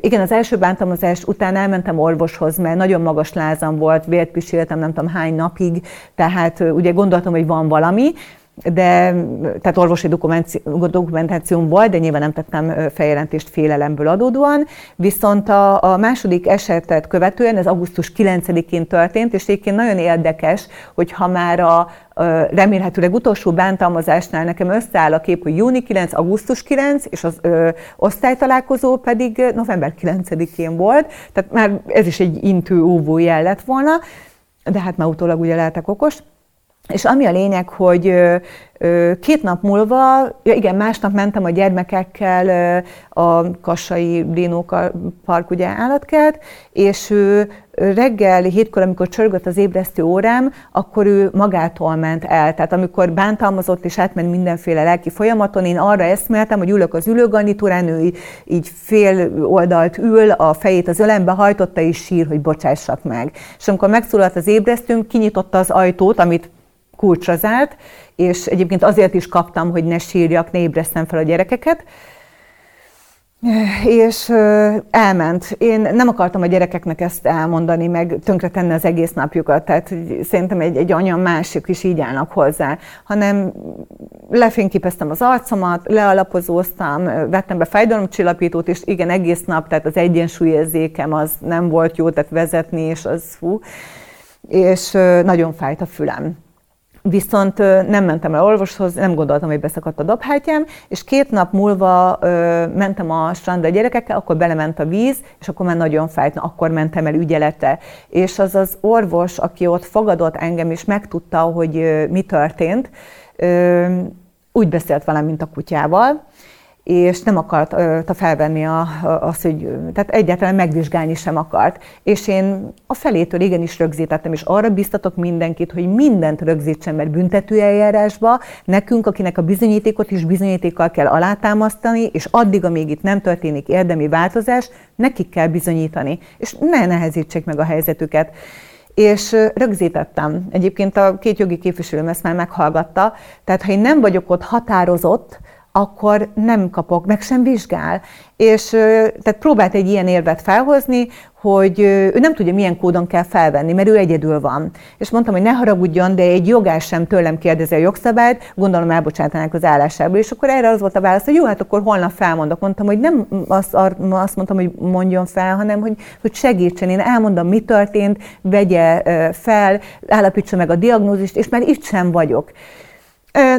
igen, az első bántalmazás után elmentem orvoshoz, mert nagyon magas lázam volt, vért piséltem nem tudom hány napig, tehát ugye gondoltam, hogy van valami, de tehát orvosi dokumentációm volt, de nyilván nem tettem feljelentést félelemből adódóan. Viszont a, a második esetet követően, ez augusztus 9-én történt, és egyébként nagyon érdekes, hogy ha már a, remélhetőleg utolsó bántalmazásnál nekem összeáll a kép, hogy júni 9, augusztus 9, és az ö, osztálytalálkozó pedig november 9-én volt, tehát már ez is egy intő óvó jel lett volna, de hát már utólag ugye lehetek okos. És ami a lényeg, hogy két nap múlva, ja igen, másnap mentem a gyermekekkel a Kassai Dino Park ugye állatkert, és ő reggel hétkor, amikor csörgött az ébresztő órám, akkor ő magától ment el. Tehát amikor bántalmazott és átment mindenféle lelki folyamaton, én arra eszméltem, hogy ülök az ülőgarnitúrán, ő így fél oldalt ül, a fejét az ölembe hajtotta és sír, hogy bocsássak meg. És amikor megszólalt az ébresztőm, kinyitotta az ajtót, amit kulcsra zárt, és egyébként azért is kaptam, hogy ne sírjak, ne ébresztem fel a gyerekeket, és elment. Én nem akartam a gyerekeknek ezt elmondani, meg tönkretenni az egész napjukat, tehát szerintem egy, egy anya másik is így állnak hozzá, hanem lefényképeztem az arcomat, lealapozóztam, vettem be fájdalomcsillapítót, és igen, egész nap, tehát az egyensúlyérzékem az nem volt jó, tehát vezetni, és az fú, és nagyon fájt a fülem Viszont nem mentem el orvoshoz, nem gondoltam, hogy beszakadt a dobhártyám, és két nap múlva ö, mentem a strandra a gyerekekkel, akkor belement a víz, és akkor már nagyon fájt, na, akkor mentem el ügyelete. És az az orvos, aki ott fogadott engem, és megtudta, hogy ö, mi történt, ö, úgy beszélt velem, mint a kutyával, és nem akarta felvenni a, azt, hogy tehát egyáltalán megvizsgálni sem akart. És én a felétől igenis rögzítettem, és arra biztatok mindenkit, hogy mindent rögzítsen, mert büntetőeljárásba nekünk, akinek a bizonyítékot is bizonyítékkal kell alátámasztani, és addig, amíg itt nem történik érdemi változás, nekik kell bizonyítani, és ne nehezítsék meg a helyzetüket és rögzítettem. Egyébként a két jogi képviselőm ezt már meghallgatta, tehát ha én nem vagyok ott határozott, akkor nem kapok, meg sem vizsgál. És tehát próbált egy ilyen érvet felhozni, hogy ő nem tudja, milyen kódon kell felvenni, mert ő egyedül van. És mondtam, hogy ne haragudjon, de egy jogás sem tőlem kérdezi a jogszabályt, gondolom elbocsátanák az állásából. És akkor erre az volt a válasz, hogy jó, hát akkor holnap felmondok. Mondtam, hogy nem azt, azt mondtam, hogy mondjon fel, hanem hogy, hogy segítsen. Én elmondom, mi történt, vegye fel, állapítsa meg a diagnózist, és már itt sem vagyok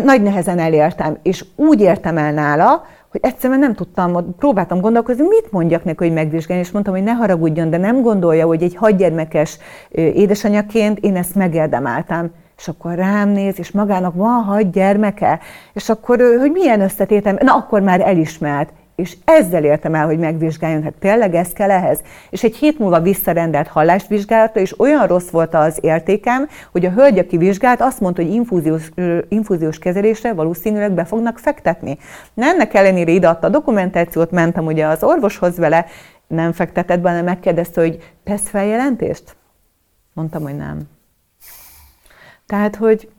nagy nehezen elértem, és úgy értem el nála, hogy egyszerűen nem tudtam, próbáltam gondolkozni, mit mondjak neki, hogy megvizsgálni, és mondtam, hogy ne haragudjon, de nem gondolja, hogy egy hadgyermekes édesanyaként én ezt megérdemeltem. És akkor rám néz, és magának van hat gyermeke, és akkor, hogy milyen összetétem, na akkor már elismert és ezzel értem el, hogy megvizsgáljon, hát tényleg ez kell ehhez. És egy hét múlva visszarendelt hallásvizsgálatra, és olyan rossz volt az értékem, hogy a hölgy, aki vizsgált, azt mondta, hogy infúziós, infúziós kezelésre valószínűleg be fognak fektetni. Na, ennek ellenére ideadta a dokumentációt, mentem ugye az orvoshoz vele, nem fektetett benne, megkérdezte, hogy tesz feljelentést? Mondtam, hogy nem. Tehát, hogy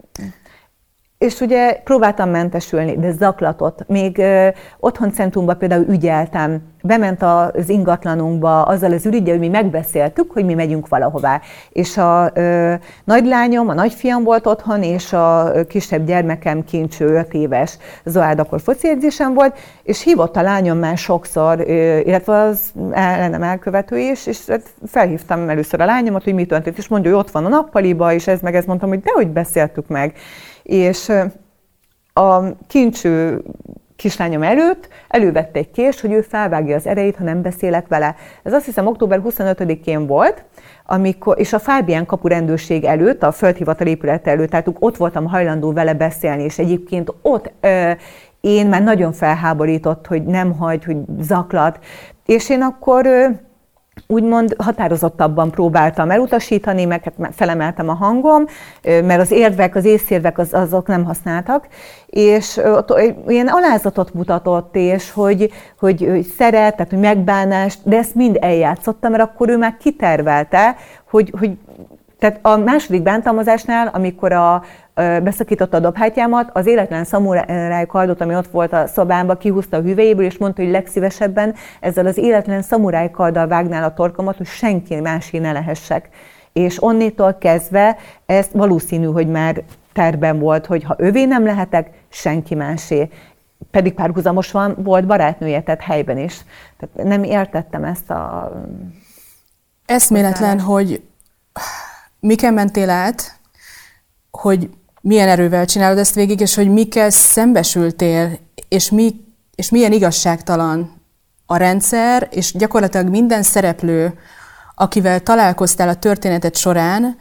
és ugye próbáltam mentesülni, de zaklatott. Még ö, otthon centrumban például ügyeltem, bement az ingatlanunkba azzal az ürügyel, hogy mi megbeszéltük, hogy mi megyünk valahová. És a ö, nagylányom, a nagyfiam volt otthon, és a kisebb gyermekem kincső, 5 éves Zoád akkor foci volt, és hívott a lányom már sokszor, ö, illetve az ellenem elkövető is, és hát felhívtam először a lányomat, hogy mi történt, és mondja, hogy ott van a nappaliba, és ez meg ez mondtam, hogy dehogy beszéltük meg és a kincső kislányom előtt elővette egy kést, hogy ő felvágja az erejét, ha nem beszélek vele. Ez azt hiszem október 25-én volt, amikor, és a Fábián kapu rendőrség előtt, a földhivatal épület előtt, tehát ott voltam hajlandó vele beszélni, és egyébként ott ö, én már nagyon felháborított, hogy nem hagy, hogy zaklat, és én akkor úgymond határozottabban próbáltam elutasítani, meg hát felemeltem a hangom, mert az érvek, az észérvek az, azok nem használtak, és ilyen alázatot mutatott, és hogy, hogy, hogy szeret, tehát hogy megbánást, de ezt mind eljátszottam, mert akkor ő már kitervelte, hogy, hogy tehát a második bántalmazásnál, amikor a, beszakította a dobhátjámat, az életlen szamuráj kardot, ami ott volt a szobámba, kihúzta a hüvelyéből, és mondta, hogy legszívesebben ezzel az életlen szamuráj karddal vágnál a torkomat, hogy senki másé ne lehessek. És onnétól kezdve ez valószínű, hogy már terben volt, hogy ha övé nem lehetek, senki másé. Pedig párhuzamosan volt barátnője, tehát helyben is. Tehát nem értettem ezt a... Eszméletlen, hogy miken mentél át, hogy milyen erővel csinálod ezt végig, és hogy mikkel szembesültél, és, mi, és milyen igazságtalan a rendszer, és gyakorlatilag minden szereplő, akivel találkoztál a történetet során,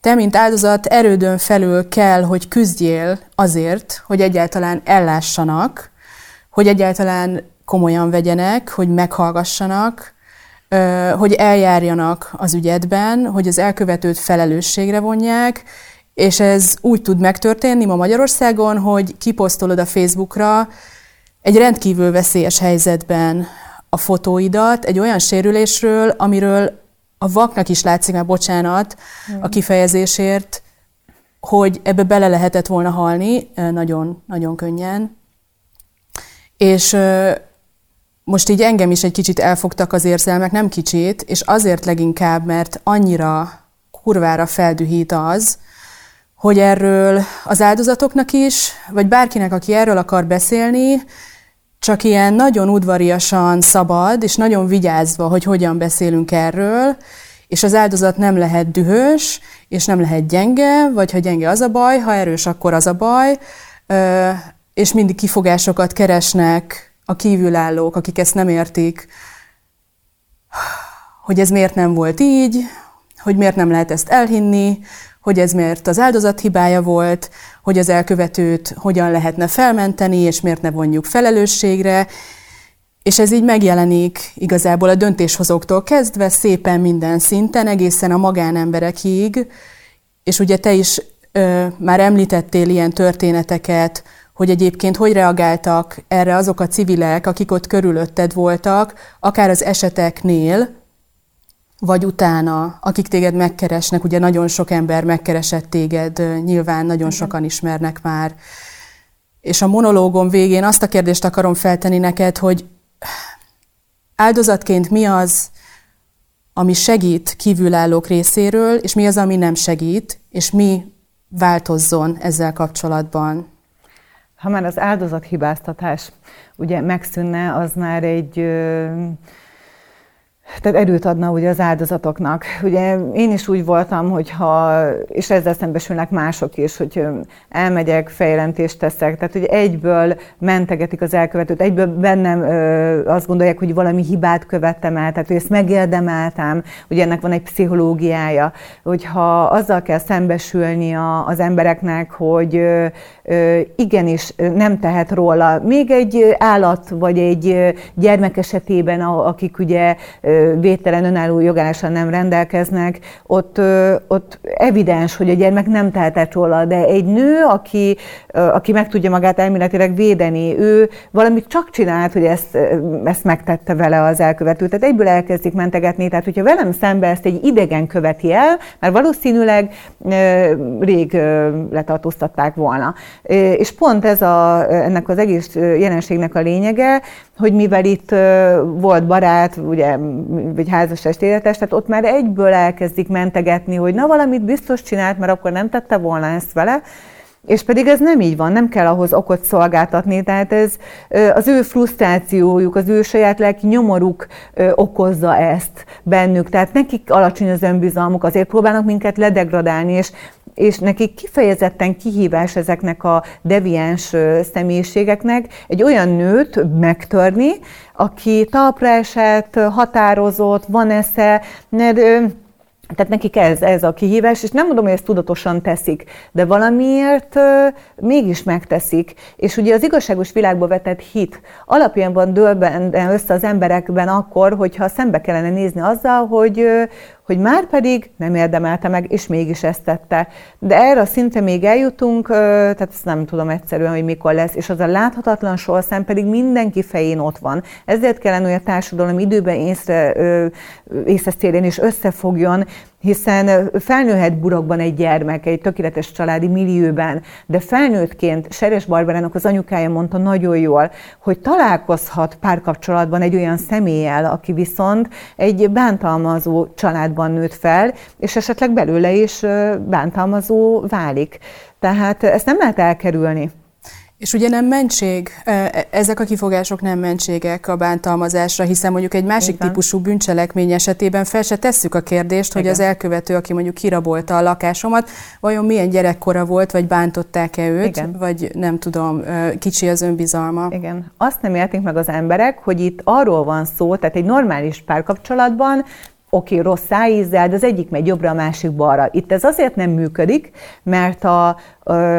te, mint áldozat, erődön felül kell, hogy küzdjél azért, hogy egyáltalán ellássanak, hogy egyáltalán komolyan vegyenek, hogy meghallgassanak, hogy eljárjanak az ügyedben, hogy az elkövetőt felelősségre vonják, és ez úgy tud megtörténni ma Magyarországon, hogy kiposztolod a Facebookra egy rendkívül veszélyes helyzetben a fotóidat, egy olyan sérülésről, amiről a vaknak is látszik, már bocsánat a kifejezésért, hogy ebbe bele lehetett volna halni nagyon, nagyon könnyen. És most így engem is egy kicsit elfogtak az érzelmek, nem kicsit, és azért leginkább, mert annyira kurvára feldühít az, hogy erről az áldozatoknak is, vagy bárkinek, aki erről akar beszélni, csak ilyen nagyon udvariasan szabad, és nagyon vigyázva, hogy hogyan beszélünk erről, És az áldozat nem lehet dühös, és nem lehet gyenge, vagy ha gyenge az a baj, ha erős, akkor az a baj, és mindig kifogásokat keresnek a kívülállók, akik ezt nem értik, hogy ez miért nem volt így, hogy miért nem lehet ezt elhinni, hogy ez miért az áldozat hibája volt, hogy az elkövetőt hogyan lehetne felmenteni, és miért ne vonjuk felelősségre, és ez így megjelenik igazából a döntéshozóktól kezdve szépen minden szinten, egészen a magánemberekig, és ugye te is ö, már említettél ilyen történeteket, hogy egyébként hogy reagáltak erre azok a civilek, akik ott körülötted voltak, akár az eseteknél, vagy utána, akik téged megkeresnek, ugye nagyon sok ember megkeresett téged, nyilván nagyon sokan ismernek már. És a monológom végén azt a kérdést akarom feltenni neked, hogy áldozatként mi az, ami segít kívülállók részéről, és mi az, ami nem segít, és mi változzon ezzel kapcsolatban? Ha már az áldozathibáztatás ugye megszűnne, az már egy tehát erőt adna ugye az áldozatoknak. Ugye én is úgy voltam, hogyha, és ezzel szembesülnek mások is, hogy elmegyek, fejjelentést teszek, tehát hogy egyből mentegetik az elkövetőt, egyből bennem ö, azt gondolják, hogy valami hibát követtem el, tehát hogy ezt megérdemeltem, ugye ennek van egy pszichológiája, hogyha azzal kell szembesülni a, az embereknek, hogy ö, ö, igenis nem tehet róla, még egy állat vagy egy gyermek esetében, akik ugye védtelen önálló jogállással nem rendelkeznek, ott, ott evidens, hogy a gyermek nem tehetett róla, de egy nő, aki, aki meg tudja magát elméletileg védeni, ő valamit csak csinált, hogy ezt, ezt megtette vele az elkövető. Tehát egyből elkezdik mentegetni, tehát hogyha velem szembe ezt egy idegen követi el, mert valószínűleg rég letartóztatták volna. És pont ez a, ennek az egész jelenségnek a lényege, hogy mivel itt volt barát, ugye, vagy házastest életes, tehát ott már egyből elkezdik mentegetni, hogy na valamit biztos csinált, mert akkor nem tette volna ezt vele, és pedig ez nem így van, nem kell ahhoz okot szolgáltatni, tehát ez az ő frusztrációjuk, az ő saját lelki nyomoruk okozza ezt bennük, tehát nekik alacsony az önbizalmuk, azért próbálnak minket ledegradálni, és és nekik kifejezetten kihívás ezeknek a deviáns személyiségeknek egy olyan nőt megtörni, aki talpra esett, határozott, van esze, mert tehát nekik ez, ez a kihívás, és nem mondom, hogy ezt tudatosan teszik, de valamiért uh, mégis megteszik. És ugye az igazságos világba vetett hit alapján dől össze az emberekben akkor, hogyha szembe kellene nézni azzal, hogy, uh, hogy már pedig nem érdemelte meg, és mégis ezt tette. De erre szinte még eljutunk, tehát ezt nem tudom egyszerűen, hogy mikor lesz, és az a láthatatlan sorszám pedig mindenki fején ott van. Ezért kellene, hogy a társadalom időben észre, észre és összefogjon, hiszen felnőhet burokban egy gyermek, egy tökéletes családi millióben, de felnőttként Seres Barbarának az anyukája mondta nagyon jól, hogy találkozhat párkapcsolatban egy olyan személlyel, aki viszont egy bántalmazó családban nőtt fel, és esetleg belőle is bántalmazó válik. Tehát ezt nem lehet elkerülni. És ugye nem mentség, e, ezek a kifogások nem mentségek a bántalmazásra, hiszen mondjuk egy másik Igen. típusú bűncselekmény esetében fel se tesszük a kérdést, Igen. hogy az elkövető, aki mondjuk kirabolta a lakásomat, vajon milyen gyerekkora volt, vagy bántották-e őt, Igen. vagy nem tudom, kicsi az önbizalma. Igen. Azt nem értik meg az emberek, hogy itt arról van szó, tehát egy normális párkapcsolatban oké, okay, rossz szájízzel, de az egyik megy jobbra, a másik balra. Itt ez azért nem működik, mert a,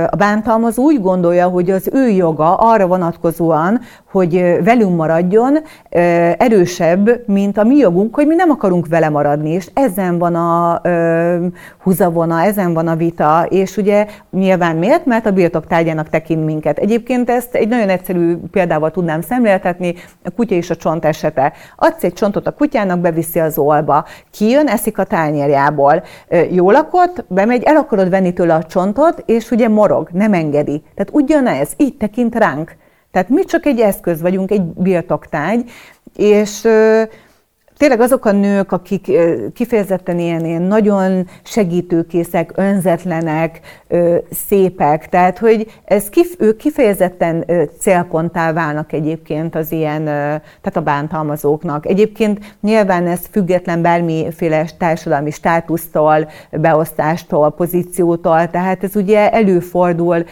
a bántalmazó úgy gondolja, hogy az ő joga arra vonatkozóan, hogy velünk maradjon, erősebb, mint a mi jogunk, hogy mi nem akarunk vele maradni, és ezen van a húzavona, ezen van a vita, és ugye nyilván miért? Mert a birtoktárgyának tekint minket. Egyébként ezt egy nagyon egyszerű példával tudnám szemléltetni, a kutya és a csont esete. Adsz egy csontot a kutyának, beviszi az olba, kijön, eszik a tányérjából. Jó lakott, bemegy, el akarod venni tőle a csontot, és ugye morog, nem engedi. Tehát ugyanez, így tekint ránk. Tehát mi csak egy eszköz vagyunk, egy birtoktárgy, és tényleg azok a nők, akik kifejezetten ilyen, ilyen nagyon segítőkészek, önzetlenek, szépek, tehát hogy ez kif, ők kifejezetten célponttá válnak egyébként az ilyen, tehát a bántalmazóknak. Egyébként nyilván ez független bármiféle társadalmi státusztól, beosztástól, pozíciótól, tehát ez ugye előfordul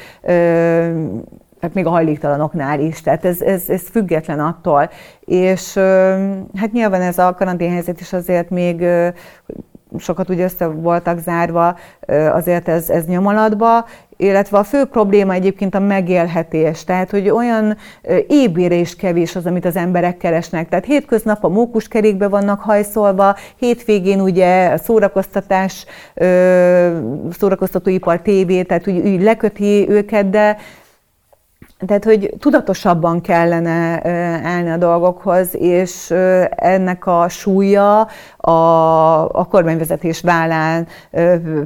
tehát még a hajléktalanoknál is, tehát ez, ez, ez független attól. És hát nyilván ez a karanténhelyzet is azért még sokat úgy össze voltak zárva, azért ez, ez nyomalatba, illetve a fő probléma egyébként a megélhetés, tehát hogy olyan ébére is kevés az, amit az emberek keresnek. Tehát hétköznap a mókuskerékbe vannak hajszolva, hétvégén ugye a szórakoztatás, szórakoztatóipar tévé, tehát úgy, úgy leköti őket, de tehát, hogy tudatosabban kellene állni a dolgokhoz, és ennek a súlya a, a kormányvezetés vállán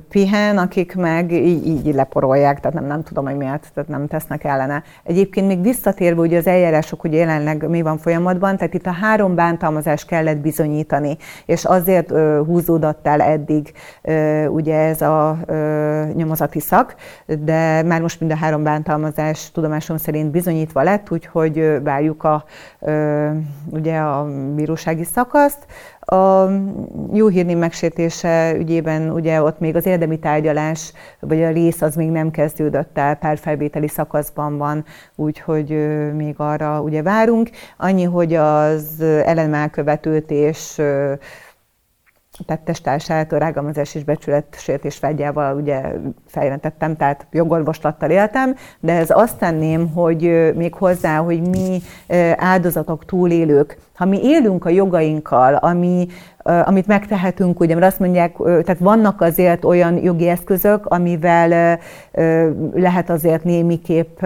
pihen, akik meg így, így leporolják, tehát nem, nem tudom, hogy miért, tehát nem tesznek ellene. Egyébként még visszatérve ugye az eljárások, hogy jelenleg mi van folyamatban, tehát itt a három bántalmazást kellett bizonyítani, és azért húzódott el eddig ugye ez a nyomozati szak, de már most mind a három bántalmazás tudomásom szerint bizonyítva lett, úgyhogy várjuk a, ugye a bírósági szakaszt. A jó hírni megsértése ügyében ugye ott még az érdemi tárgyalás, vagy a rész az még nem kezdődött el, párfelvételi szakaszban van, úgyhogy még arra ugye várunk. Annyi, hogy az ellenmelkövetőt és tettestársát a rágalmazás és becsületsértés vágyával ugye feljelentettem, tehát jogorvoslattal éltem, de ez azt tenném, hogy még hozzá, hogy mi áldozatok, túlélők, ha mi élünk a jogainkkal, ami, amit megtehetünk, ugye, mert azt mondják, tehát vannak azért olyan jogi eszközök, amivel lehet azért némiképp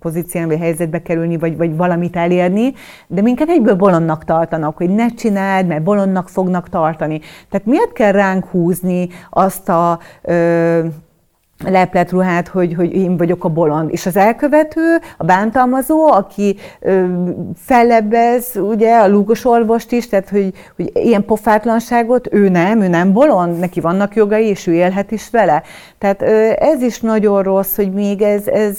pozícióba, helyzetbe kerülni, vagy, vagy valamit elérni, de minket egyből bolondnak tartanak, hogy ne csináld, mert bolondnak fognak tartani. Tehát miért kell ránk húzni azt a lepletruhát, hogy, hogy én vagyok a bolond. És az elkövető, a bántalmazó, aki ö, fellebbez ugye a lúgos orvost is, tehát hogy, hogy ilyen pofátlanságot, ő nem, ő nem bolond, neki vannak jogai, és ő élhet is vele. Tehát ö, ez is nagyon rossz, hogy még ez, ez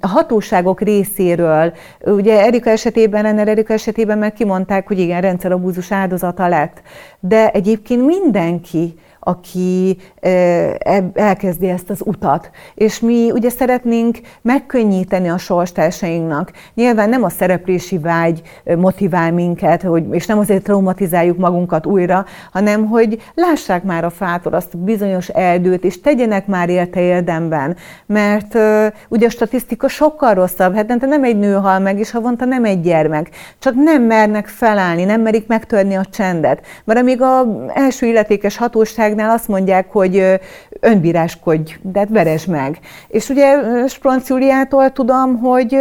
a hatóságok részéről, ugye Erika esetében, Renner Erika esetében meg kimondták, hogy igen, rendszerabúzus áldozata lett. De egyébként mindenki, aki elkezdi ezt az utat. És mi ugye szeretnénk megkönnyíteni a sorstársainknak. Nyilván nem a szereplési vágy motivál minket, hogy, és nem azért traumatizáljuk magunkat újra, hanem hogy lássák már a fától azt bizonyos erdőt, és tegyenek már érte érdemben. Mert ugye a statisztika sokkal rosszabb, hát nem egy nő hal meg, és havonta nem egy gyermek. Csak nem mernek felállni, nem merik megtörni a csendet. Mert amíg az első illetékes hatóságnál azt mondják, hogy önbíráskodj, de hát veresd meg. És ugye Spronciuliától tudom, hogy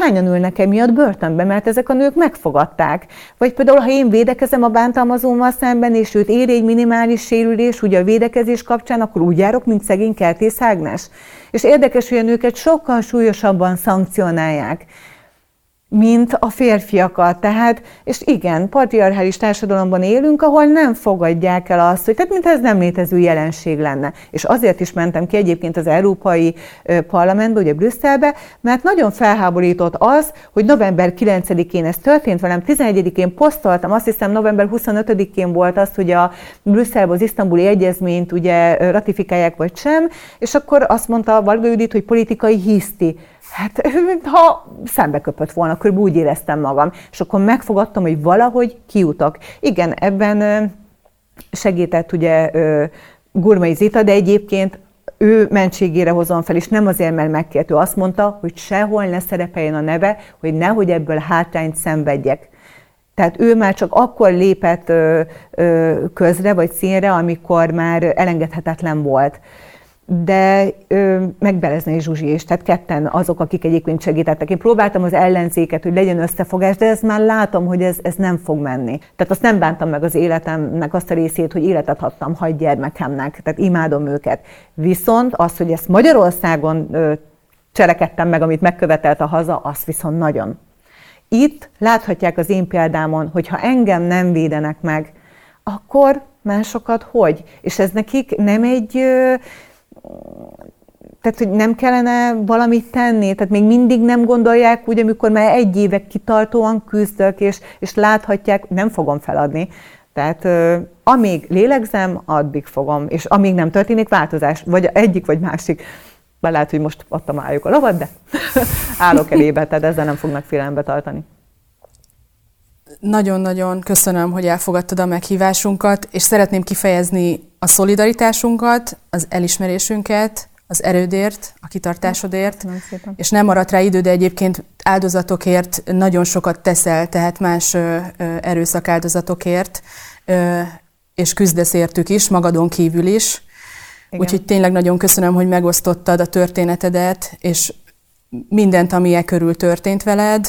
hányan ülnek emiatt börtönbe, mert ezek a nők megfogadták. Vagy például, ha én védekezem a bántalmazómmal szemben, és őt ér egy minimális sérülés, ugye a védekezés kapcsán, akkor úgy járok, mint szegény Kertész Ágnes. És érdekes, hogy a nőket sokkal súlyosabban szankcionálják mint a férfiakat. Tehát, és igen, patriarchális társadalomban élünk, ahol nem fogadják el azt, hogy tehát mintha ez nem létező jelenség lenne. És azért is mentem ki egyébként az Európai Parlamentbe, ugye Brüsszelbe, mert nagyon felháborított az, hogy november 9-én ez történt velem, 11-én posztoltam, azt hiszem november 25-én volt az, hogy a Brüsszelbe az isztambuli egyezményt ugye ratifikálják vagy sem, és akkor azt mondta Varga Judit, hogy politikai hiszti. Hát, ha szembe köpött volna, körülbelül úgy éreztem magam. És akkor megfogadtam, hogy valahogy kiutak. Igen, ebben segített ugye Gurmai Zita, de egyébként ő mentségére hozom fel, és nem azért, mert megkért. Ő azt mondta, hogy sehol ne szerepeljen a neve, hogy nehogy ebből hátrányt szenvedjek. Tehát ő már csak akkor lépett közre, vagy színre, amikor már elengedhetetlen volt de ö, meg Beleznei Zsuzsi is, tehát ketten azok, akik egyébként segítettek. Én próbáltam az ellenzéket, hogy legyen összefogás, de ez már látom, hogy ez, ez nem fog menni. Tehát azt nem bántam meg az életemnek azt a részét, hogy életet adtam hagy gyermekemnek, tehát imádom őket. Viszont az, hogy ezt Magyarországon ö, cselekedtem meg, amit megkövetelt a haza, azt viszont nagyon. Itt láthatják az én példámon, hogy ha engem nem védenek meg, akkor másokat hogy? És ez nekik nem egy tehát, hogy nem kellene valamit tenni, tehát még mindig nem gondolják úgy, amikor már egy évek kitartóan küzdök, és, és láthatják, nem fogom feladni. Tehát amíg lélegzem, addig fogom, és amíg nem történik változás, vagy egyik, vagy másik. Be lehet, hogy most adtam álljuk a lovat, de állok elébe, tehát ezzel nem fognak félelembe tartani. Nagyon-nagyon köszönöm, hogy elfogadtad a meghívásunkat, és szeretném kifejezni a szolidaritásunkat, az elismerésünket, az erődért, a kitartásodért, és nem maradt rá idő, de egyébként áldozatokért nagyon sokat teszel, tehát más erőszak áldozatokért, és küzdesz értük is, magadon kívül is. Igen. Úgyhogy tényleg nagyon köszönöm, hogy megosztottad a történetedet, és mindent, ami e körül történt veled,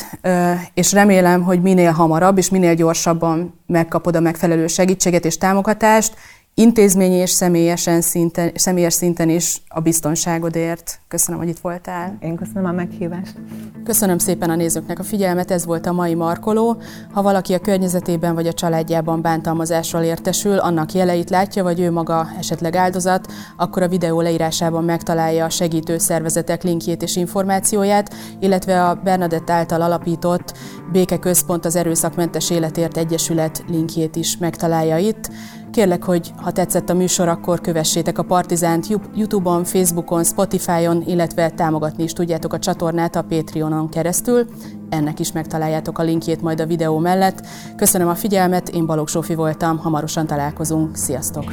és remélem, hogy minél hamarabb és minél gyorsabban megkapod a megfelelő segítséget és támogatást, intézményi és személyesen szinten, személyes szinten is a biztonságodért. Köszönöm, hogy itt voltál. Én köszönöm a meghívást. Köszönöm szépen a nézőknek a figyelmet, ez volt a mai Markoló. Ha valaki a környezetében vagy a családjában bántalmazásról értesül, annak jeleit látja, vagy ő maga esetleg áldozat, akkor a videó leírásában megtalálja a segítő szervezetek linkjét és információját, illetve a Bernadett által alapított Békeközpont az Erőszakmentes Életért Egyesület linkjét is megtalálja itt. Kérlek, hogy ha tetszett a műsor, akkor kövessétek a Partizánt YouTube-on, Facebookon, Spotify-on, illetve támogatni is tudjátok a csatornát a Patreonon keresztül. Ennek is megtaláljátok a linkjét majd a videó mellett. Köszönöm a figyelmet, én Balogh Zsófi voltam, hamarosan találkozunk. Sziasztok!